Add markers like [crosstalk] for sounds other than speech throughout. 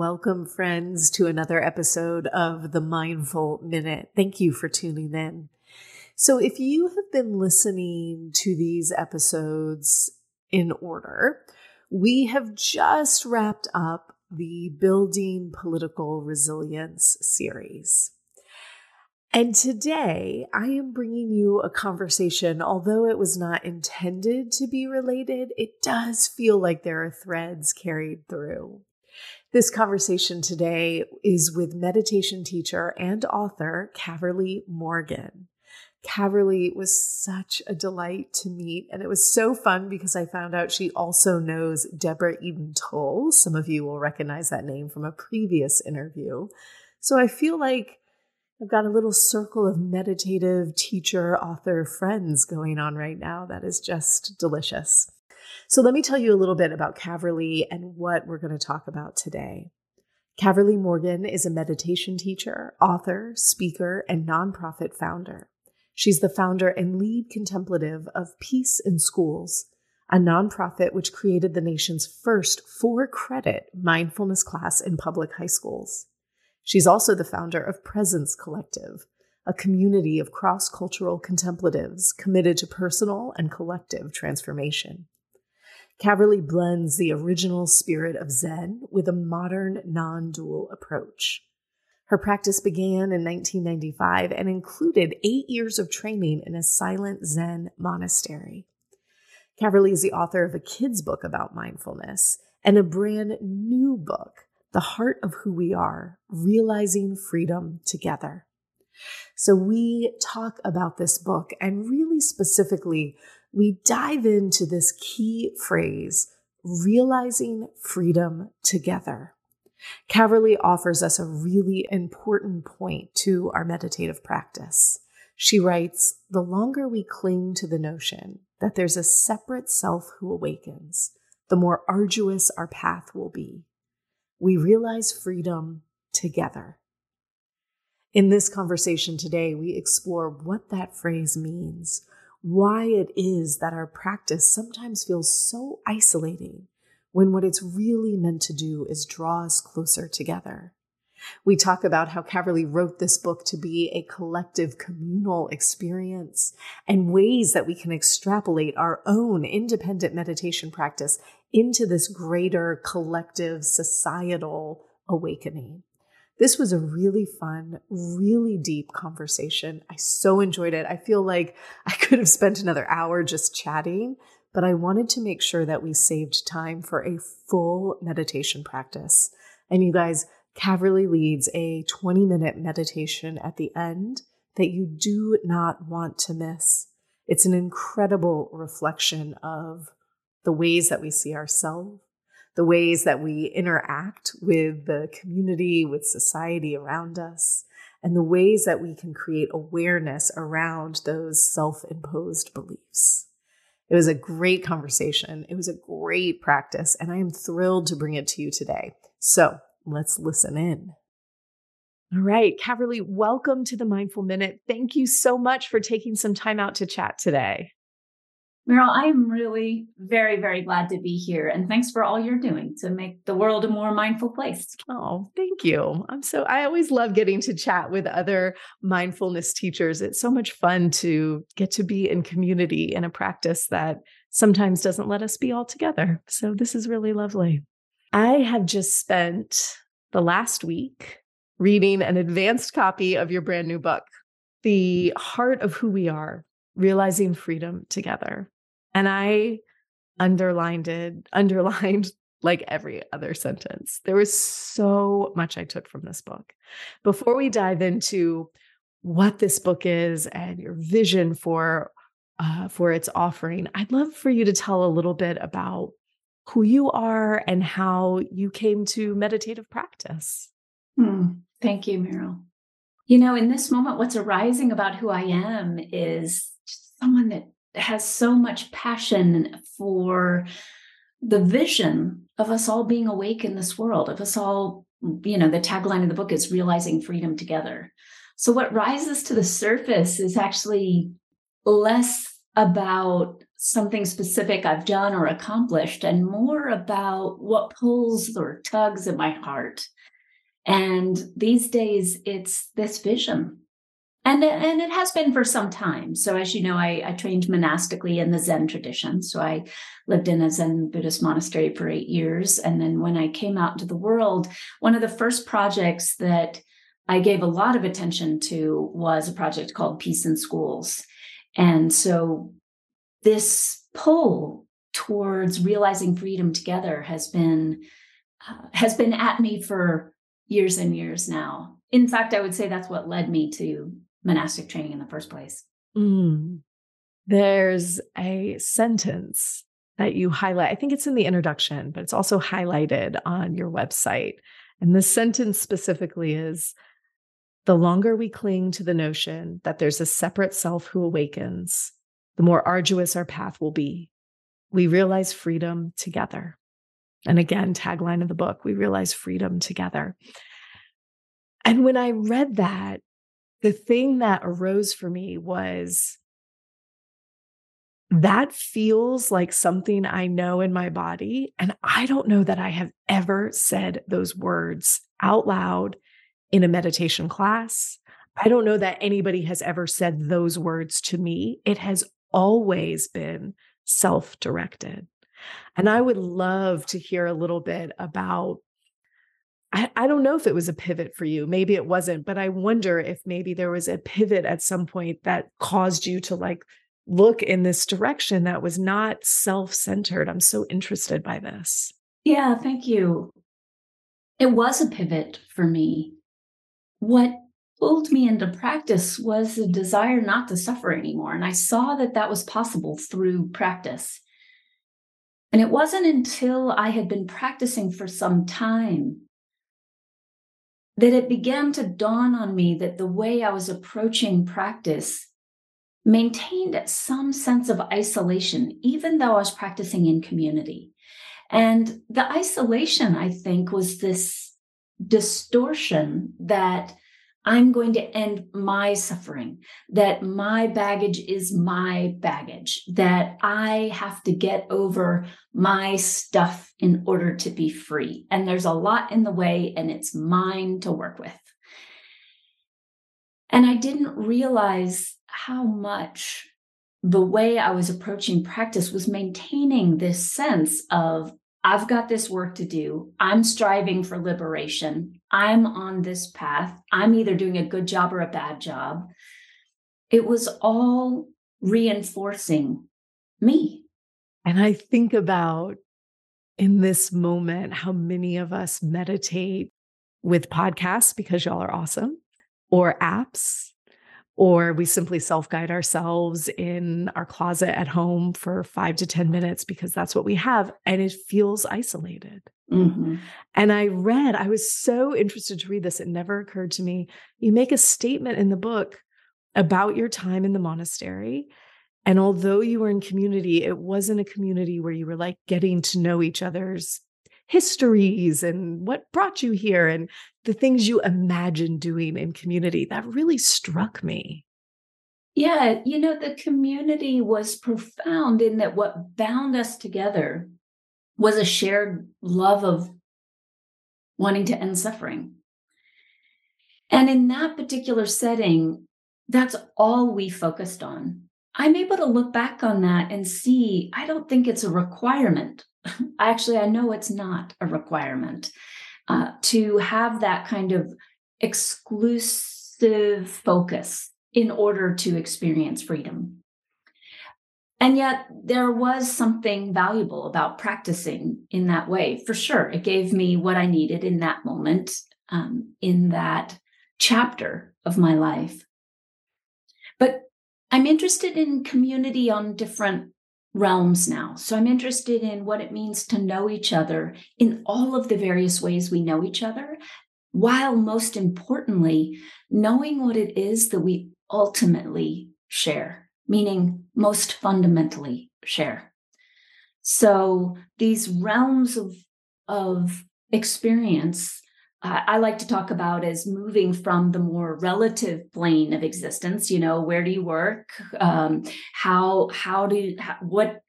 Welcome, friends, to another episode of the Mindful Minute. Thank you for tuning in. So, if you have been listening to these episodes in order, we have just wrapped up the Building Political Resilience series. And today I am bringing you a conversation, although it was not intended to be related, it does feel like there are threads carried through. This conversation today is with meditation teacher and author Caverly Morgan. Caverly was such a delight to meet, and it was so fun because I found out she also knows Deborah Eden Tull. Some of you will recognize that name from a previous interview. So I feel like I've got a little circle of meditative teacher, author friends going on right now that is just delicious. So let me tell you a little bit about Caverly and what we're going to talk about today. Caverly Morgan is a meditation teacher, author, speaker, and nonprofit founder. She's the founder and lead contemplative of Peace in Schools, a nonprofit which created the nation's first for credit mindfulness class in public high schools. She's also the founder of Presence Collective, a community of cross cultural contemplatives committed to personal and collective transformation. Caverly blends the original spirit of Zen with a modern non dual approach. Her practice began in 1995 and included eight years of training in a silent Zen monastery. Caverly is the author of a kid's book about mindfulness and a brand new book, The Heart of Who We Are Realizing Freedom Together. So, we talk about this book and really specifically we dive into this key phrase, realizing freedom together. Caverly offers us a really important point to our meditative practice. She writes The longer we cling to the notion that there's a separate self who awakens, the more arduous our path will be. We realize freedom together. In this conversation today, we explore what that phrase means, why it is that our practice sometimes feels so isolating when what it's really meant to do is draw us closer together. We talk about how Caverly wrote this book to be a collective communal experience and ways that we can extrapolate our own independent meditation practice into this greater collective societal awakening. This was a really fun, really deep conversation. I so enjoyed it. I feel like [laughs] I could have spent another hour just chatting, but I wanted to make sure that we saved time for a full meditation practice. And you guys, Caverly leads a 20 minute meditation at the end that you do not want to miss. It's an incredible reflection of the ways that we see ourselves the ways that we interact with the community, with society around us, and the ways that we can create awareness around those self imposed beliefs. It was a great conversation. It was a great practice, and I am thrilled to bring it to you today. So let's listen in. All right, Caverly, welcome to the Mindful Minute. Thank you so much for taking some time out to chat today. Meryl, I am really very, very glad to be here. And thanks for all you're doing to make the world a more mindful place. Oh, thank you. I'm so, I always love getting to chat with other mindfulness teachers. It's so much fun to get to be in community in a practice that sometimes doesn't let us be all together. So this is really lovely. I have just spent the last week reading an advanced copy of your brand new book. the heart of who we are, realizing freedom together. And I underlined it, [laughs] underlined like every other sentence. There was so much I took from this book. Before we dive into what this book is and your vision for uh, for its offering, I'd love for you to tell a little bit about who you are and how you came to meditative practice. Mm, thank you, Meryl. You know, in this moment, what's arising about who I am is someone that has so much passion for the vision of us all being awake in this world, of us all, you know, the tagline of the book is realizing freedom together. So, what rises to the surface is actually less about something specific I've done or accomplished and more about what pulls or tugs at my heart. And these days, it's this vision and and it has been for some time. So as you know, I, I trained monastically in the Zen tradition. So I lived in a Zen Buddhist monastery for eight years, and then when I came out into the world, one of the first projects that I gave a lot of attention to was a project called Peace in Schools, and so this pull towards realizing freedom together has been uh, has been at me for years and years now. In fact, I would say that's what led me to monastic training in the first place. Mm. There's a sentence that you highlight. I think it's in the introduction, but it's also highlighted on your website. And the sentence specifically is the longer we cling to the notion that there's a separate self who awakens, the more arduous our path will be. We realize freedom together. And again, tagline of the book, we realize freedom together. And when I read that, the thing that arose for me was that feels like something I know in my body. And I don't know that I have ever said those words out loud in a meditation class. I don't know that anybody has ever said those words to me. It has always been self directed. And I would love to hear a little bit about I, I don't know if it was a pivot for you. Maybe it wasn't, but I wonder if maybe there was a pivot at some point that caused you to like look in this direction that was not self centered. I'm so interested by this. Yeah, thank you. It was a pivot for me. What pulled me into practice was a desire not to suffer anymore. And I saw that that was possible through practice. And it wasn't until I had been practicing for some time that it began to dawn on me that the way I was approaching practice maintained some sense of isolation, even though I was practicing in community. And the isolation, I think, was this distortion that I'm going to end my suffering, that my baggage is my baggage, that I have to get over my stuff in order to be free. And there's a lot in the way, and it's mine to work with. And I didn't realize how much the way I was approaching practice was maintaining this sense of I've got this work to do. I'm striving for liberation. I'm on this path. I'm either doing a good job or a bad job. It was all reinforcing me. And I think about in this moment how many of us meditate with podcasts because y'all are awesome or apps or we simply self guide ourselves in our closet at home for five to 10 minutes because that's what we have. And it feels isolated. Mm-hmm. And I read, I was so interested to read this. It never occurred to me. You make a statement in the book about your time in the monastery. And although you were in community, it wasn't a community where you were like getting to know each other's histories and what brought you here and the things you imagine doing in community. That really struck me. Yeah, you know, the community was profound in that what bound us together was a shared love of wanting to end suffering. And in that particular setting, that's all we focused on. I'm able to look back on that and see, I don't think it's a requirement [laughs] actually, I know it's not a requirement uh, to have that kind of exclusive focus in order to experience freedom. And yet, there was something valuable about practicing in that way. For sure, it gave me what I needed in that moment, um, in that chapter of my life. But I'm interested in community on different realms now. So I'm interested in what it means to know each other in all of the various ways we know each other, while most importantly, knowing what it is that we ultimately share, meaning most fundamentally share. So these realms of, of experience I like to talk about as moving from the more relative plane of existence. You know, where do you work? Um, how how do you, how, what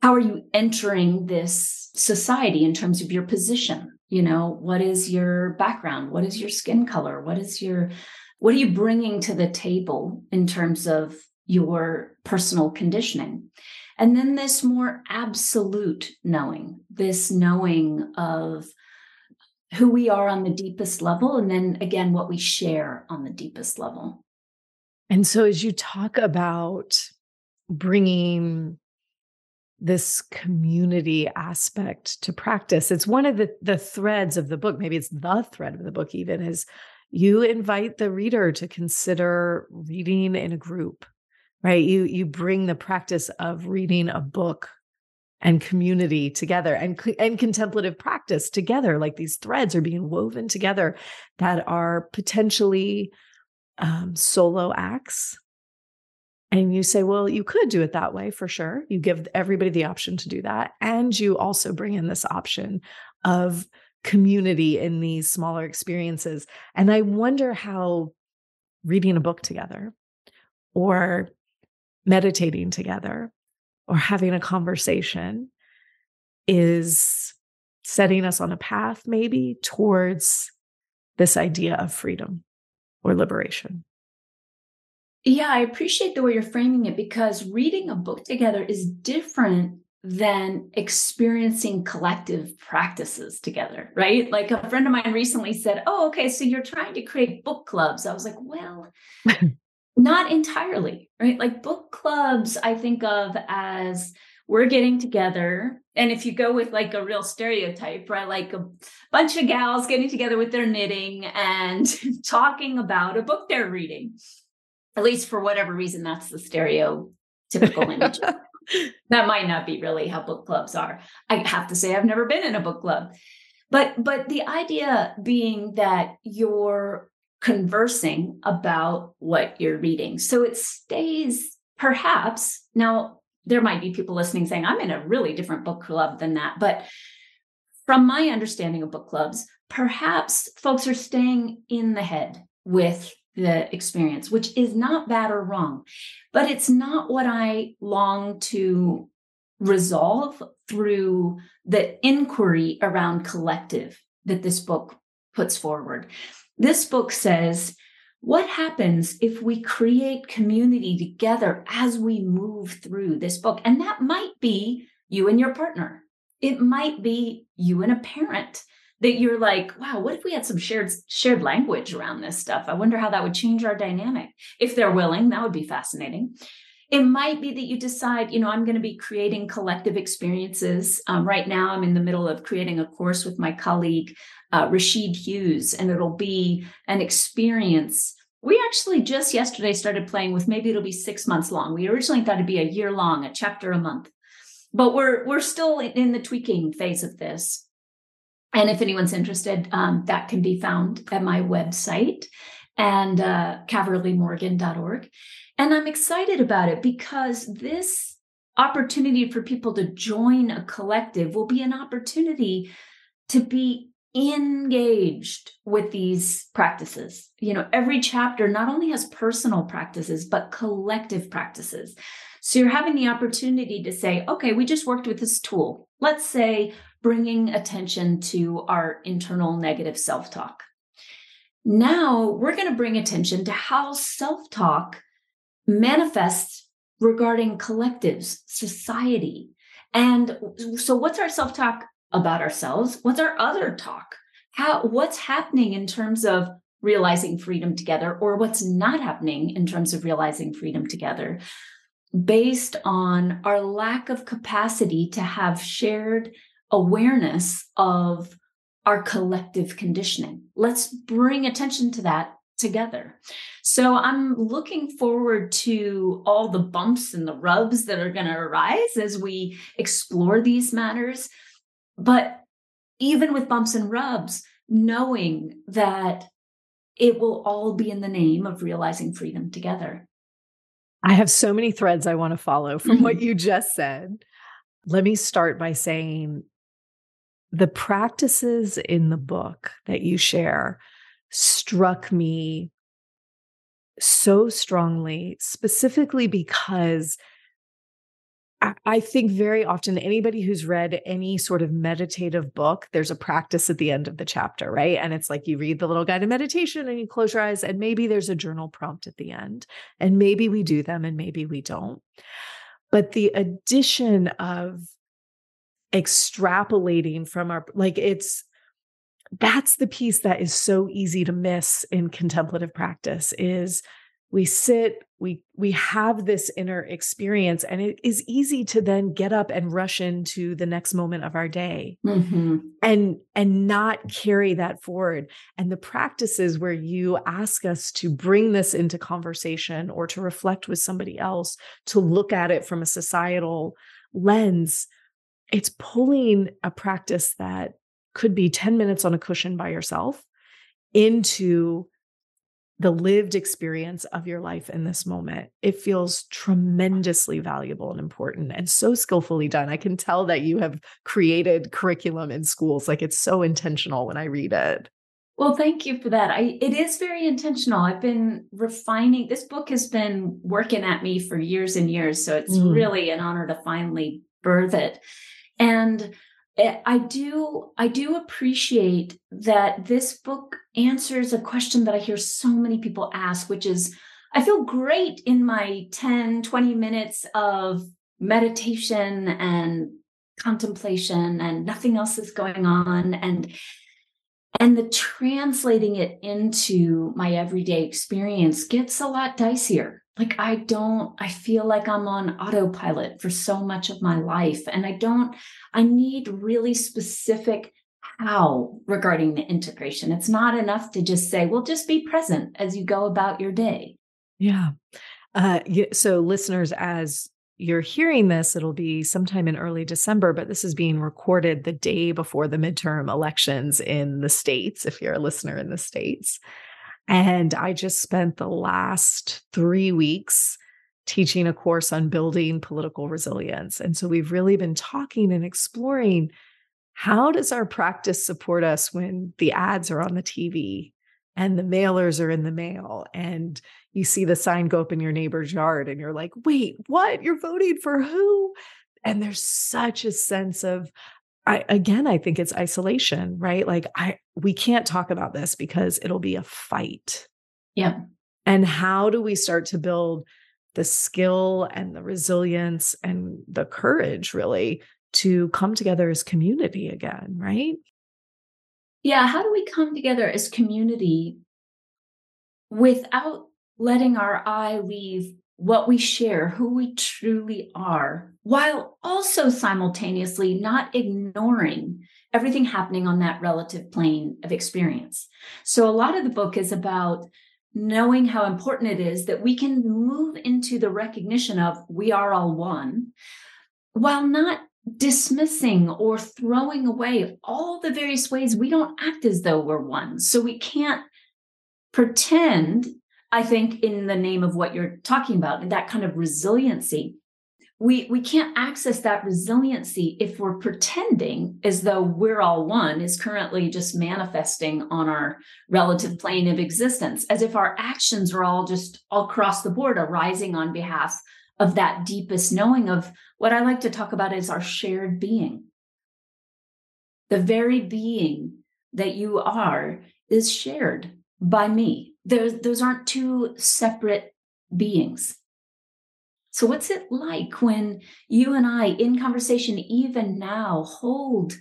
how are you entering this society in terms of your position? You know, what is your background? What is your skin color? What is your what are you bringing to the table in terms of your personal conditioning? And then this more absolute knowing, this knowing of who we are on the deepest level and then again what we share on the deepest level. And so as you talk about bringing this community aspect to practice it's one of the the threads of the book maybe it's the thread of the book even is you invite the reader to consider reading in a group right? You you bring the practice of reading a book and community together and and contemplative practice together like these threads are being woven together that are potentially um, solo acts. And you say well you could do it that way for sure. You give everybody the option to do that and you also bring in this option of community in these smaller experiences. And i wonder how reading a book together or meditating together or having a conversation is setting us on a path, maybe towards this idea of freedom or liberation. Yeah, I appreciate the way you're framing it because reading a book together is different than experiencing collective practices together, right? Like a friend of mine recently said, Oh, okay, so you're trying to create book clubs. I was like, Well, [laughs] not entirely, right? Like book clubs, I think of as we're getting together. And if you go with like a real stereotype, right? Like a bunch of gals getting together with their knitting and [laughs] talking about a book they're reading. At least for whatever reason, that's the stereotypical image. [laughs] that might not be really how book clubs are. I have to say, I've never been in a book club. But but the idea being that you're conversing about what you're reading. So it stays perhaps now there might be people listening saying I'm in a really different book club than that, but from my understanding of book clubs, perhaps folks are staying in the head with the experience, which is not bad or wrong, but it's not what I long to resolve through the inquiry around collective that this book puts forward. This book says, what happens if we create community together as we move through this book? And that might be you and your partner. It might be you and a parent that you're like, wow, what if we had some shared shared language around this stuff? I wonder how that would change our dynamic. If they're willing, that would be fascinating. It might be that you decide, you know, I'm going to be creating collective experiences. Um, right now, I'm in the middle of creating a course with my colleague uh, Rashid Hughes, and it'll be an experience. We actually just yesterday started playing with maybe it'll be six months long. We originally thought it'd be a year long, a chapter a month, but we're we're still in the tweaking phase of this. And if anyone's interested, um, that can be found at my website and uh, caverlymorgan.org. And I'm excited about it because this opportunity for people to join a collective will be an opportunity to be engaged with these practices. You know, every chapter not only has personal practices, but collective practices. So you're having the opportunity to say, okay, we just worked with this tool. Let's say bringing attention to our internal negative self talk. Now we're going to bring attention to how self talk manifests regarding collectives, society. And so, what's our self talk about ourselves what's our other talk how what's happening in terms of realizing freedom together or what's not happening in terms of realizing freedom together based on our lack of capacity to have shared awareness of our collective conditioning. Let's bring attention to that together. So I'm looking forward to all the bumps and the rubs that are going to arise as we explore these matters. But even with bumps and rubs, knowing that it will all be in the name of realizing freedom together. I have so many threads I want to follow from mm-hmm. what you just said. Let me start by saying the practices in the book that you share struck me so strongly, specifically because I think very often anybody who's read any sort of meditative book, there's a practice at the end of the chapter, right? And it's like you read the little guide to meditation and you close your eyes, and maybe there's a journal prompt at the end. And maybe we do them and maybe we don't. But the addition of extrapolating from our, like, it's, that's the piece that is so easy to miss in contemplative practice is we sit we we have this inner experience and it is easy to then get up and rush into the next moment of our day mm-hmm. and and not carry that forward and the practices where you ask us to bring this into conversation or to reflect with somebody else to look at it from a societal lens it's pulling a practice that could be 10 minutes on a cushion by yourself into the lived experience of your life in this moment. It feels tremendously valuable and important and so skillfully done. I can tell that you have created curriculum in schools. Like it's so intentional when I read it. Well, thank you for that. I it is very intentional. I've been refining this book has been working at me for years and years, so it's mm. really an honor to finally birth it. And Eh, I do I do appreciate that this book answers a question that I hear so many people ask which is I feel great in my 10 20 minutes of meditation and contemplation and nothing else is going on and and the translating it into my everyday experience gets a lot dicier like i don't i feel like i'm on autopilot for so much of my life and i don't i need really specific how regarding the integration. It's not enough to just say well just be present as you go about your day. Yeah. Uh, so listeners as you're hearing this it'll be sometime in early december but this is being recorded the day before the midterm elections in the states if you're a listener in the states and I just spent the last three weeks teaching a course on building political resilience. And so we've really been talking and exploring how does our practice support us when the ads are on the TV and the mailers are in the mail and you see the sign go up in your neighbor's yard and you're like, wait, what? You're voting for who? And there's such a sense of I again I think it's isolation, right? Like I we can't talk about this because it'll be a fight. Yeah. And how do we start to build the skill and the resilience and the courage really to come together as community again, right? Yeah, how do we come together as community without letting our eye leave what we share, who we truly are, while also simultaneously not ignoring everything happening on that relative plane of experience. So, a lot of the book is about knowing how important it is that we can move into the recognition of we are all one while not dismissing or throwing away all the various ways we don't act as though we're one. So, we can't pretend I think in the name of what you're talking about, that kind of resiliency, we we can't access that resiliency if we're pretending as though we're all one is currently just manifesting on our relative plane of existence, as if our actions are all just all across the board arising on behalf of that deepest knowing of what I like to talk about is our shared being. The very being that you are is shared by me those, those aren't two separate beings. So, what's it like when you and I, in conversation, even now, hold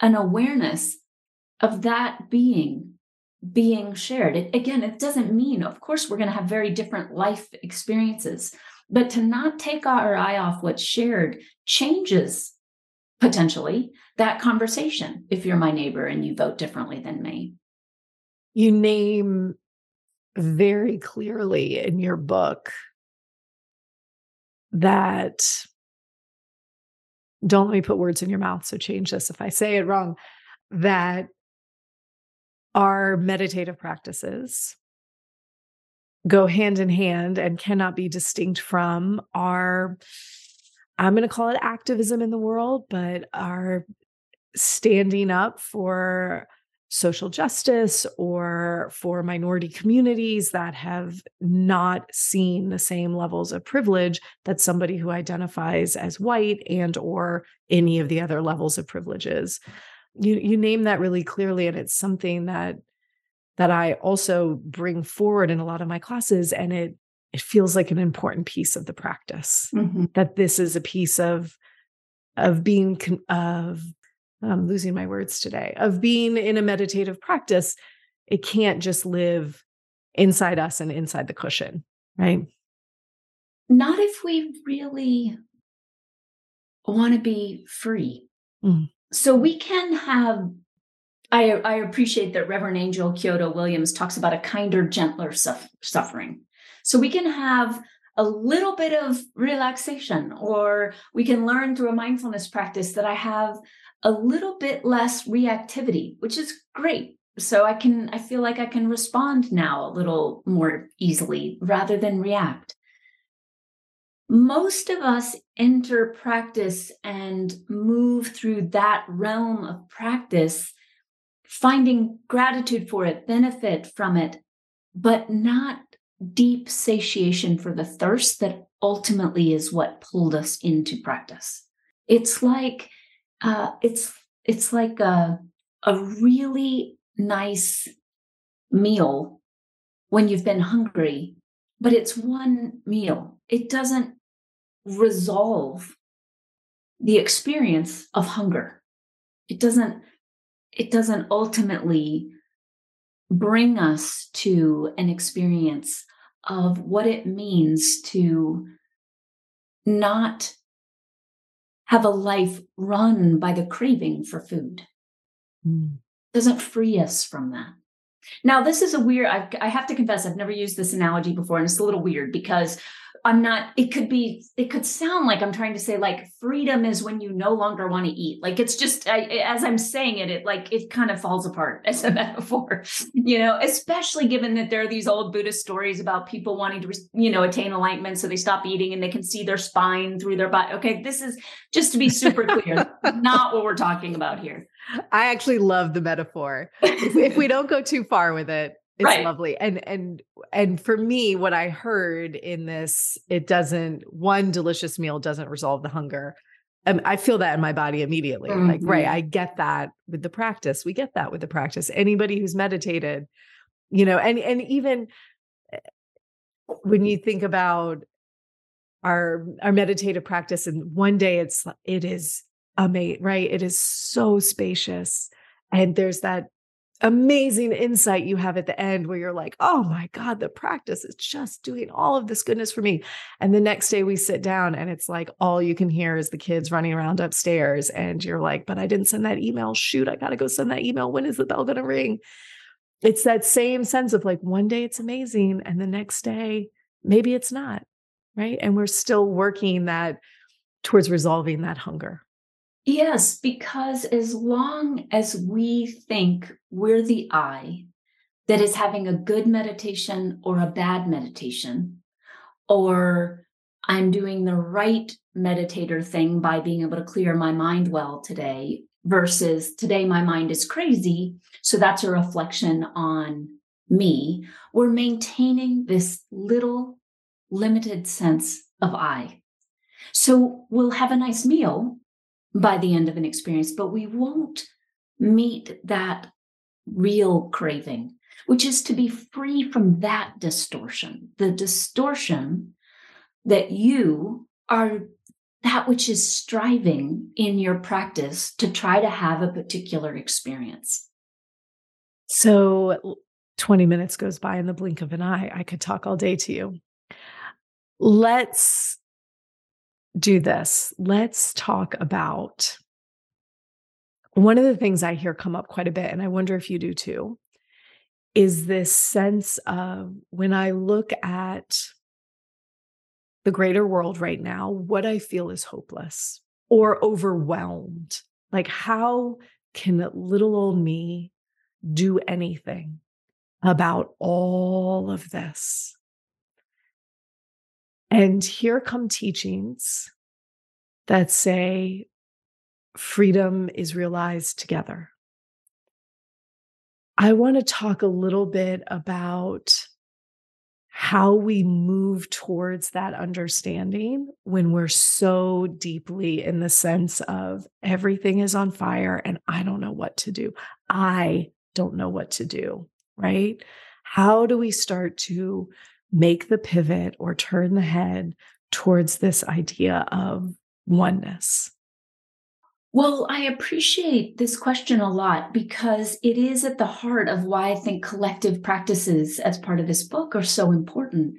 an awareness of that being being shared. It, again, it doesn't mean, of course, we're going to have very different life experiences, but to not take our eye off what's shared changes potentially that conversation if you're my neighbor and you vote differently than me. You name very clearly in your book that don't let me put words in your mouth so change this if i say it wrong that our meditative practices go hand in hand and cannot be distinct from our i'm going to call it activism in the world but our standing up for social justice or for minority communities that have not seen the same levels of privilege that somebody who identifies as white and or any of the other levels of privileges you you name that really clearly and it's something that that I also bring forward in a lot of my classes and it it feels like an important piece of the practice mm-hmm. that this is a piece of of being of I'm losing my words today of being in a meditative practice it can't just live inside us and inside the cushion right not if we really want to be free mm. so we can have I, I appreciate that Reverend Angel Kyodo Williams talks about a kinder, gentler suffering. So we can have a little bit of relaxation, or we can learn through a mindfulness practice that I have a little bit less reactivity, which is great. So I can, I feel like I can respond now a little more easily rather than react. Most of us enter practice and move through that realm of practice finding gratitude for it, benefit from it, but not deep satiation for the thirst that ultimately is what pulled us into practice. It's like uh, it's it's like a a really nice meal when you've been hungry, but it's one meal. It doesn't resolve the experience of hunger. It doesn't it doesn't ultimately bring us to an experience of what it means to not have a life run by the craving for food. Mm. Doesn't free us from that. Now, this is a weird, I, I have to confess, I've never used this analogy before, and it's a little weird because I'm not, it could be, it could sound like I'm trying to say like freedom is when you no longer want to eat. Like it's just, I, as I'm saying it, it like, it kind of falls apart [laughs] as a metaphor, you know, especially given that there are these old Buddhist stories about people wanting to, you know, attain enlightenment. So they stop eating and they can see their spine through their body. Okay. This is just to be super clear, [laughs] not what we're talking about here. I actually love the metaphor. if, if we don't go too far with it, it's right. lovely. And and and for me, what I heard in this, it doesn't one delicious meal doesn't resolve the hunger. And I feel that in my body immediately. Mm-hmm. Like, right, mm-hmm. I get that with the practice. We get that with the practice. Anybody who's meditated, you know, and and even eh, when you think about our our meditative practice and one day it's it is amazing, right? It is so spacious. And there's that amazing insight you have at the end where you're like, oh my God, the practice is just doing all of this goodness for me. And the next day we sit down and it's like all you can hear is the kids running around upstairs. And you're like, but I didn't send that email. Shoot, I got to go send that email. When is the bell going to ring? It's that same sense of like one day it's amazing and the next day maybe it's not. Right. And we're still working that towards resolving that hunger. Yes, because as long as we think we're the I that is having a good meditation or a bad meditation, or I'm doing the right meditator thing by being able to clear my mind well today, versus today my mind is crazy. So that's a reflection on me. We're maintaining this little limited sense of I. So we'll have a nice meal by the end of an experience, but we won't meet that real craving, which is to be free from that distortion, the distortion that you are that which is striving in your practice to try to have a particular experience. So 20 minutes goes by in the blink of an eye. I could talk all day to you. Let's do this. Let's talk about one of the things I hear come up quite a bit, and I wonder if you do too, is this sense of when I look at the greater world right now, what I feel is hopeless or overwhelmed. Like, how can little old me do anything about all of this? And here come teachings that say freedom is realized together. I want to talk a little bit about how we move towards that understanding when we're so deeply in the sense of everything is on fire and I don't know what to do. I don't know what to do, right? How do we start to make the pivot or turn the head towards this idea of oneness? Well, I appreciate this question a lot because it is at the heart of why I think collective practices as part of this book are so important.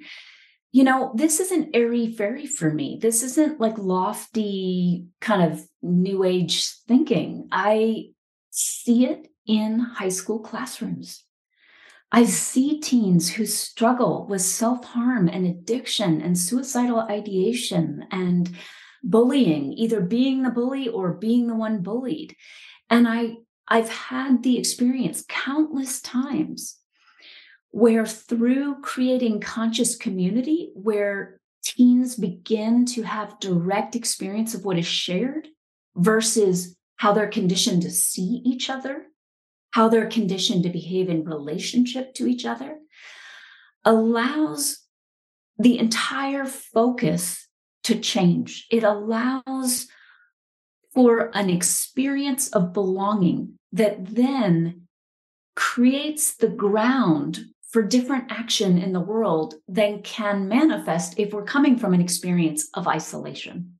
You know, this isn't airy fairy for me. This isn't like lofty kind of new age thinking. I see it in high school classrooms. I see teens who struggle with self harm and addiction and suicidal ideation and bullying, either being the bully or being the one bullied. And I, I've had the experience countless times where through creating conscious community, where teens begin to have direct experience of what is shared versus how they're conditioned to see each other, how they're conditioned to behave in relationship to each other, allows the entire focus to change. It allows for an experience of belonging that then creates the ground for different action in the world than can manifest if we're coming from an experience of isolation.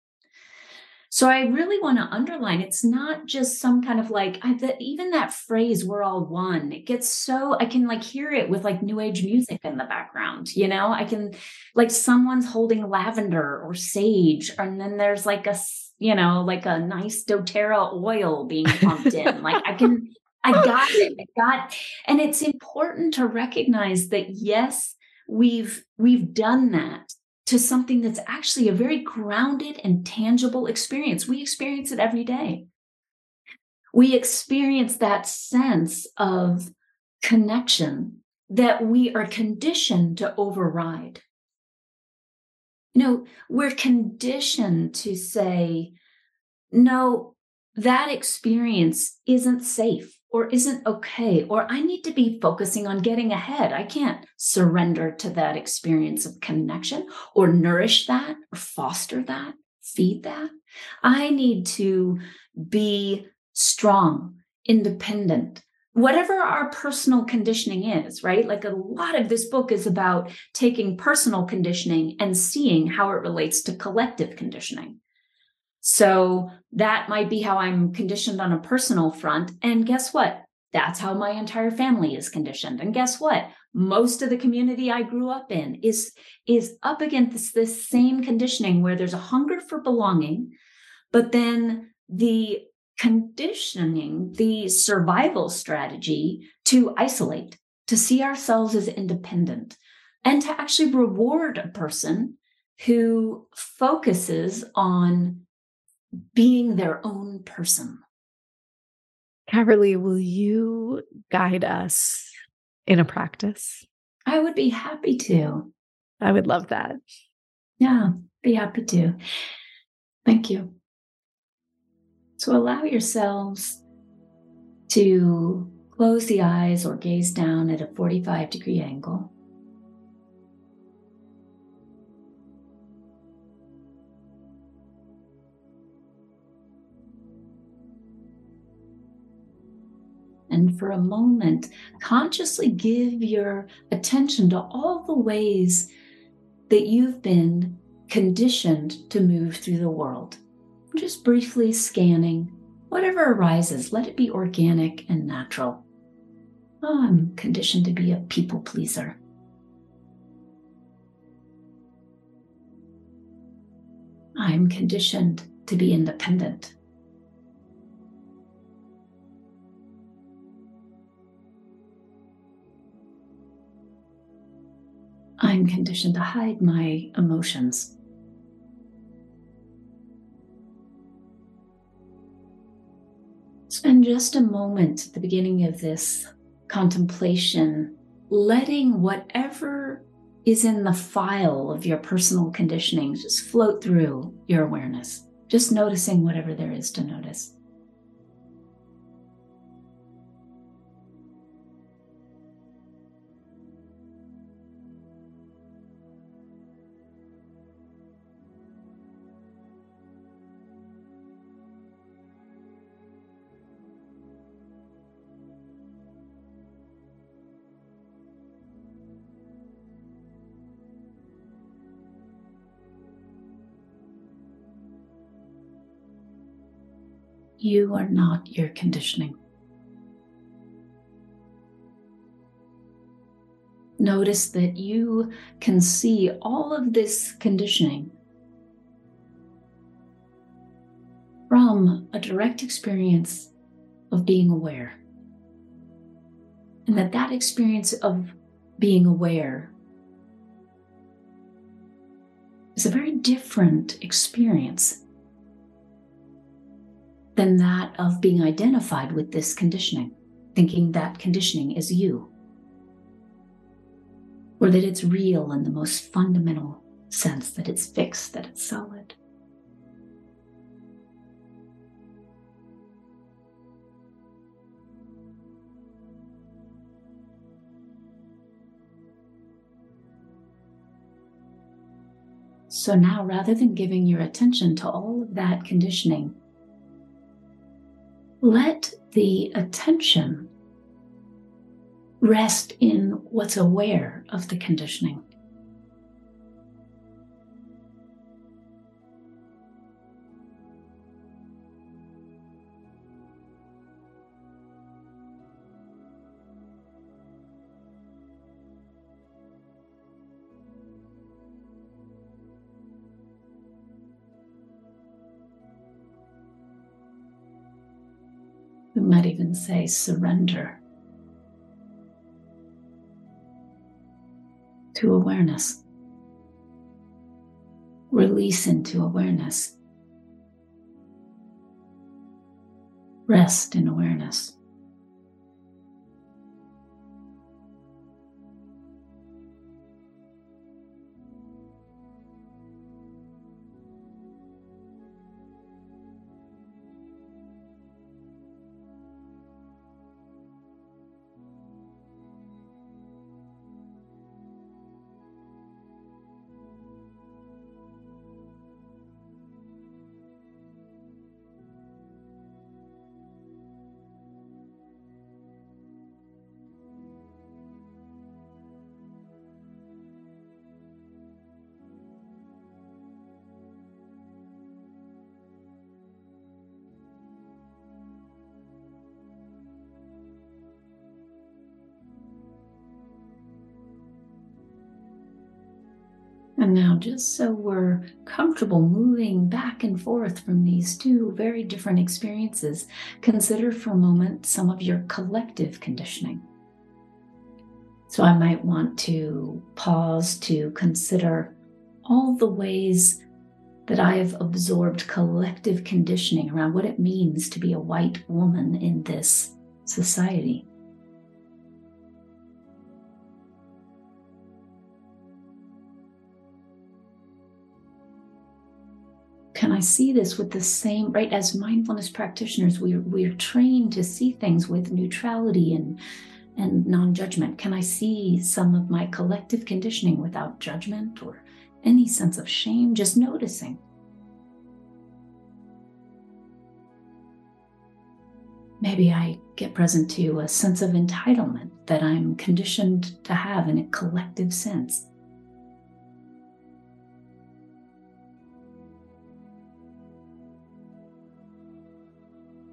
So I really want to underline it's not just some kind of like I, the, even that phrase "we're all one." It gets so I can like hear it with like new age music in the background. You know, I can like someone's holding lavender or sage, and then there's like a you know like a nice DoTerra oil being pumped in. [laughs] Like I can, I got it. I got, and it's important to recognize that yes, we've we've done that to something that's actually a very grounded and tangible experience. We experience it every day. We experience that sense of connection that we are conditioned to override. You know, we're conditioned to say, no, that experience isn't safe or isn't okay, or I need to be focusing on getting ahead. I can't surrender to that experience of connection or nourish that or foster that, feed that. I need to be strong, independent, whatever our personal conditioning is, right? Like a lot of this book is about taking personal conditioning and seeing how it relates to collective conditioning. So that might be how I'm conditioned on a personal front. And guess what? That's how my entire family is conditioned. And guess what? Most of the community I grew up in is, is up against this, this same conditioning where there's a hunger for belonging, but then the conditioning, the survival strategy to isolate, to see ourselves as independent, and to actually reward a person who focuses on being their own person. Caverly, will you guide us in a practice? I would be happy to. I would love that. Yeah, be happy to. Thank you. So allow yourselves to close the eyes or gaze down at a 45 degree angle. And for a moment, consciously give your attention to all the ways that you've been conditioned to move through the world. Just briefly scanning whatever arises, let it be organic and natural. Oh, I'm conditioned to be a people pleaser. I'm conditioned to be independent. I'm conditioned to hide my emotions. Spend just a moment at the beginning of this contemplation, letting whatever is in the file of your personal conditioning just float through your awareness, just noticing whatever there is to notice. You are not your conditioning. Notice that you can see all of this conditioning from a direct experience of being aware. And that that experience of being aware is a very different experience than that of being identified with this conditioning, thinking that conditioning is you, or that it's real in the most fundamental sense, that it's fixed, that it's solid. So now, rather than giving your attention to all of that conditioning, let the attention rest in what's aware of the conditioning. Might even say surrender to awareness. Release into awareness. Rest in awareness. Now, just so we're comfortable moving back and forth from these two very different experiences, consider for a moment some of your collective conditioning. So, I might want to pause to consider all the ways that I have absorbed collective conditioning around what it means to be a white woman in this society. Can I see this with the same, right? As mindfulness practitioners, we're, we're trained to see things with neutrality and, and non judgment. Can I see some of my collective conditioning without judgment or any sense of shame? Just noticing. Maybe I get present to a sense of entitlement that I'm conditioned to have in a collective sense.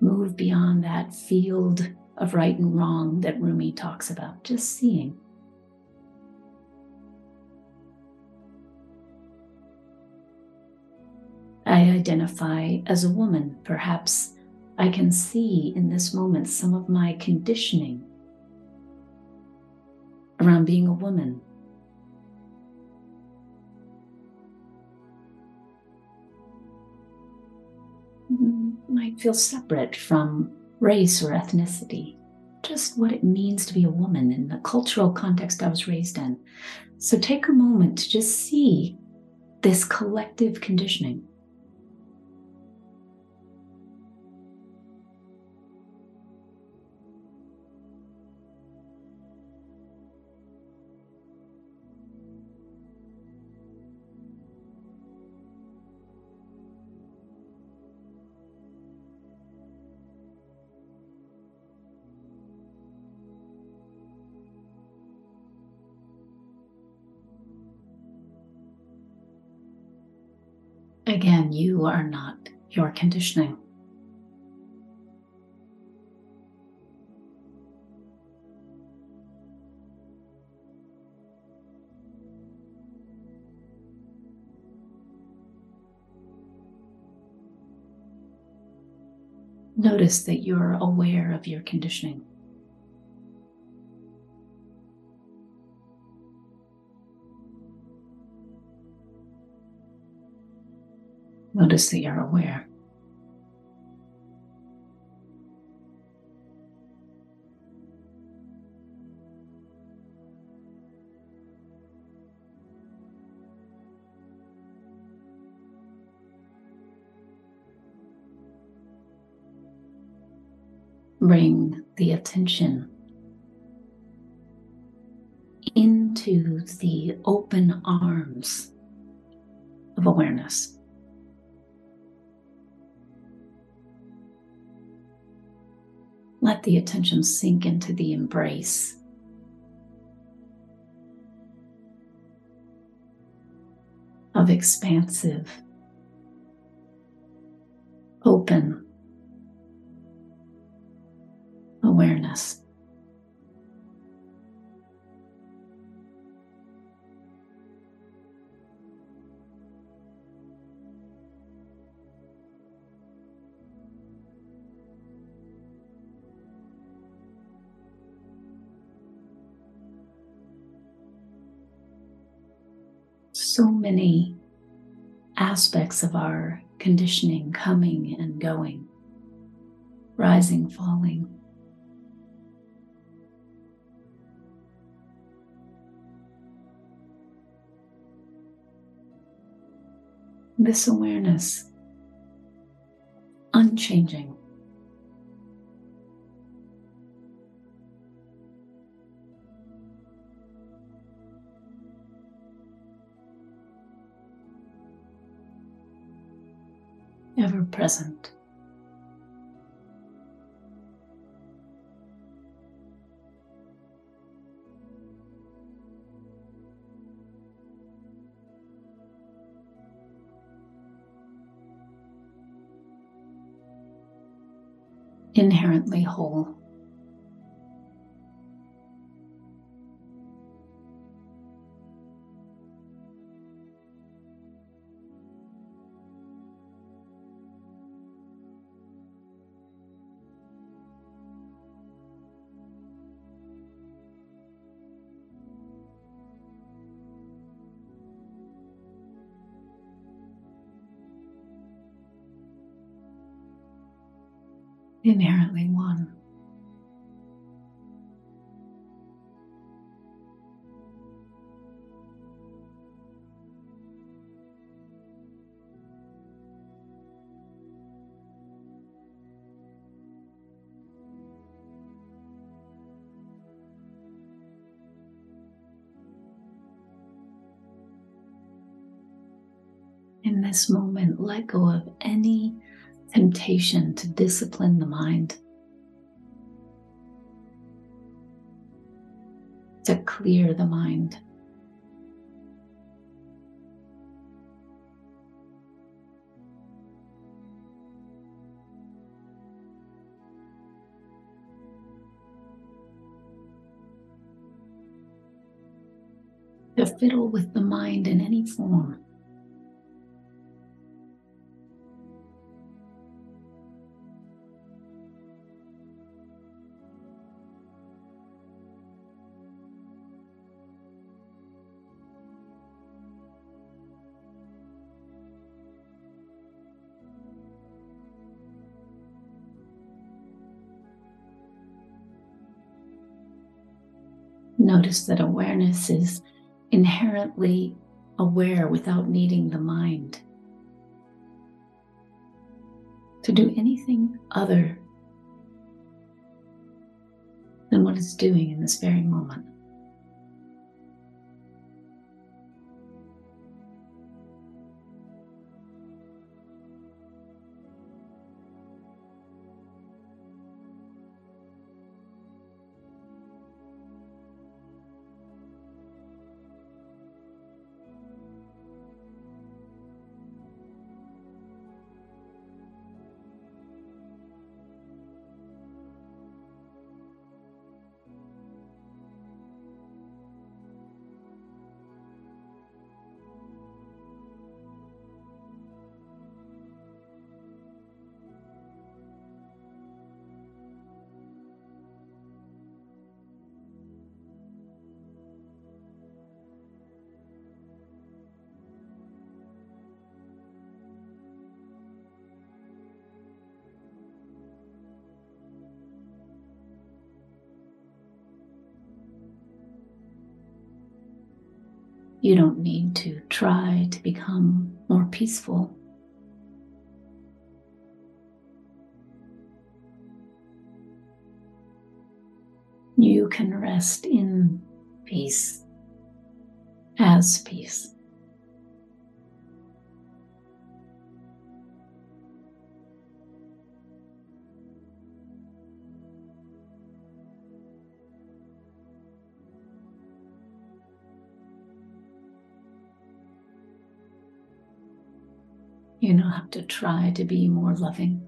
Move beyond that field of right and wrong that Rumi talks about, just seeing. I identify as a woman. Perhaps I can see in this moment some of my conditioning around being a woman. Might feel separate from race or ethnicity, just what it means to be a woman in the cultural context I was raised in. So take a moment to just see this collective conditioning. Again, you are not your conditioning. Notice that you're aware of your conditioning. Notice that you're aware. Bring the attention into the open arms of awareness. Let the attention sink into the embrace. Of expansive, open awareness. So many aspects of our conditioning coming and going, rising, falling. This awareness, unchanging. Ever present. Inherently whole. Inherently one. In this moment, let go of any temptation to discipline the mind, to clear the mind. To fiddle with the mind in any form. Notice that awareness is inherently aware without needing the mind to do anything other than what it's doing in this very moment. You don't need to try to become more peaceful. You can rest in peace as peace. You don't have to try to be more loving.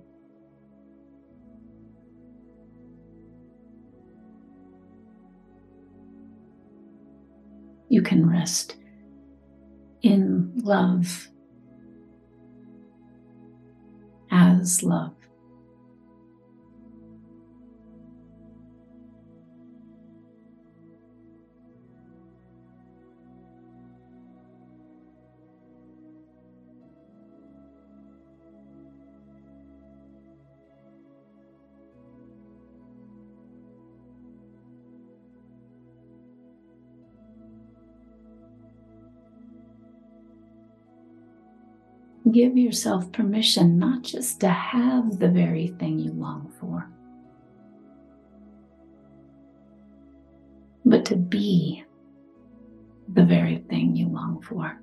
You can rest in love as love. Give yourself permission not just to have the very thing you long for, but to be the very thing you long for.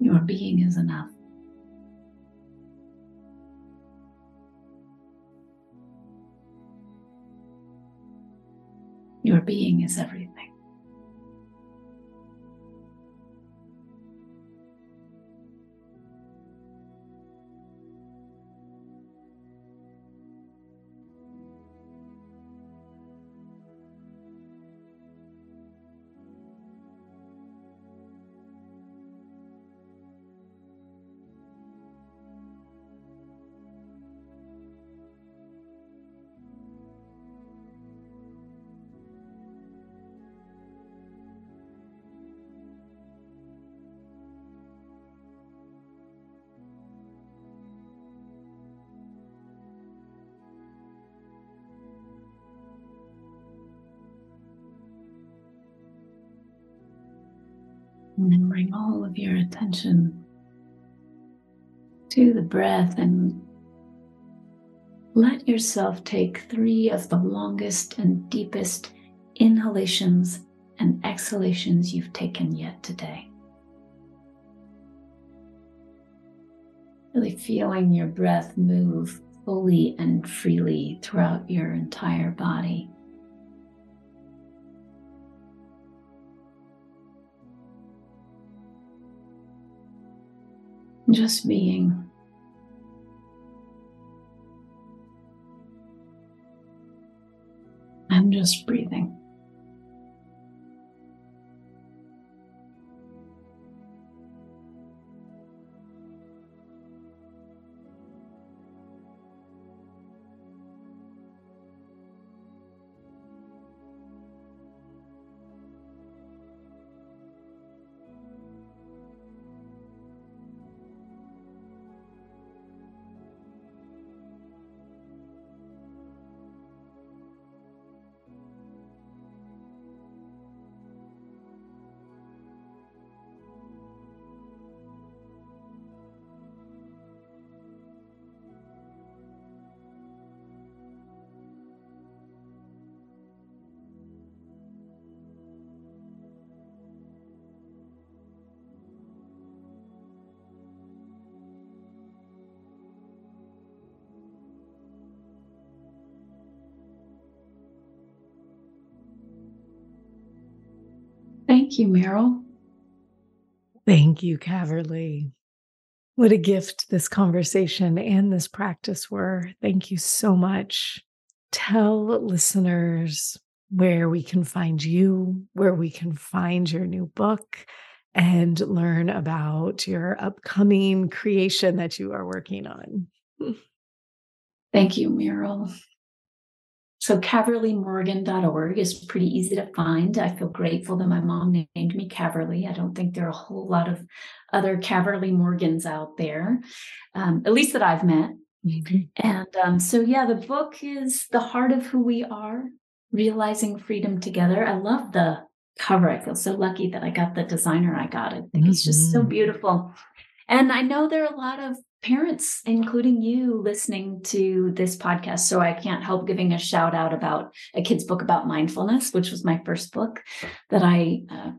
Your being is enough. Your being is everything. All of your attention to the breath and let yourself take three of the longest and deepest inhalations and exhalations you've taken yet today. Really feeling your breath move fully and freely throughout your entire body. Just being. And just breathing. Thank you, Meryl. Thank you, Caverly. What a gift this conversation and this practice were. Thank you so much. Tell listeners where we can find you, where we can find your new book, and learn about your upcoming creation that you are working on. [laughs] Thank you, Meryl. So caverlymorgan.org is pretty easy to find. I feel grateful that my mom named me Caverly. I don't think there are a whole lot of other Caverly Morgans out there, um, at least that I've met. Mm-hmm. And um, so, yeah, the book is The Heart of Who We Are, Realizing Freedom Together. I love the cover. I feel so lucky that I got the designer I got. I think mm-hmm. it's just so mm-hmm. beautiful. And I know there are a lot of parents, including you, listening to this podcast. So I can't help giving a shout out about a kid's book about mindfulness, which was my first book that I uh,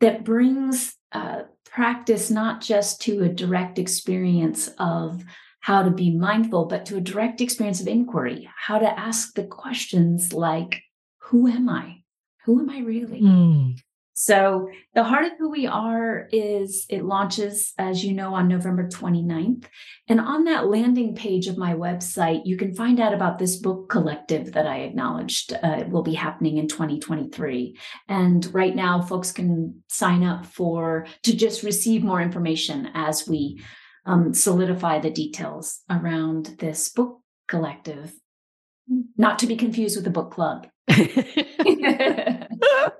that brings uh, practice not just to a direct experience of how to be mindful, but to a direct experience of inquiry, how to ask the questions like, "Who am I? Who am I really?" Mm. So, the heart of who we are is it launches, as you know, on November 29th. And on that landing page of my website, you can find out about this book collective that I acknowledged uh, will be happening in 2023. And right now, folks can sign up for to just receive more information as we um, solidify the details around this book collective, not to be confused with the book club. [laughs] [laughs]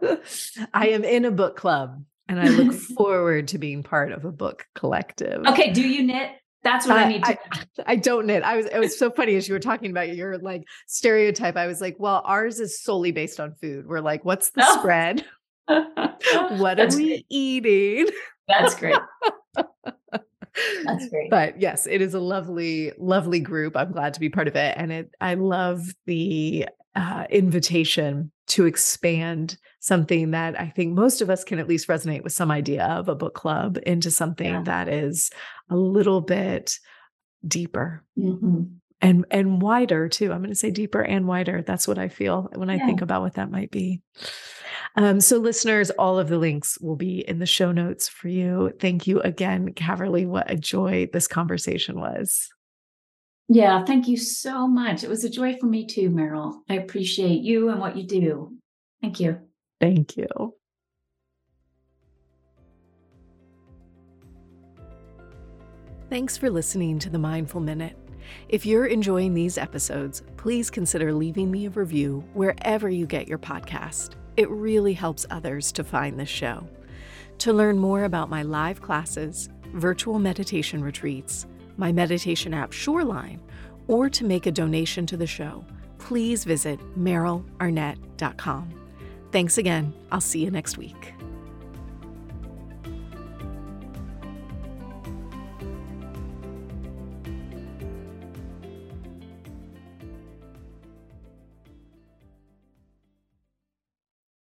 [laughs] I am in a book club and I look [laughs] forward to being part of a book collective. Okay, do you knit? That's what I, I need to. I, [laughs] I, don't knit. I was. It was so funny as you were talking about your like stereotype. I was like, well, ours is solely based on food. We're like, what's the oh. spread? what are we great. eating? That's great. That's great. But yes, it is a lovely, lovely group. I'm glad to be part of it, and it. I love the uh, invitation to expand something that I think most of us can at least resonate with some idea of a book club into something yeah. that is a little bit deeper. Mm-hmm. And and wider too. I'm going to say deeper and wider. That's what I feel when I yeah. think about what that might be. Um, so, listeners, all of the links will be in the show notes for you. Thank you again, Caverly. What a joy this conversation was. Yeah, thank you so much. It was a joy for me too, Meryl. I appreciate you and what you do. Thank you. Thank you. Thanks for listening to the Mindful Minute. If you're enjoying these episodes, please consider leaving me a review wherever you get your podcast. It really helps others to find the show. To learn more about my live classes, virtual meditation retreats, my meditation app Shoreline, or to make a donation to the show, please visit merylarnett.com. Thanks again. I'll see you next week.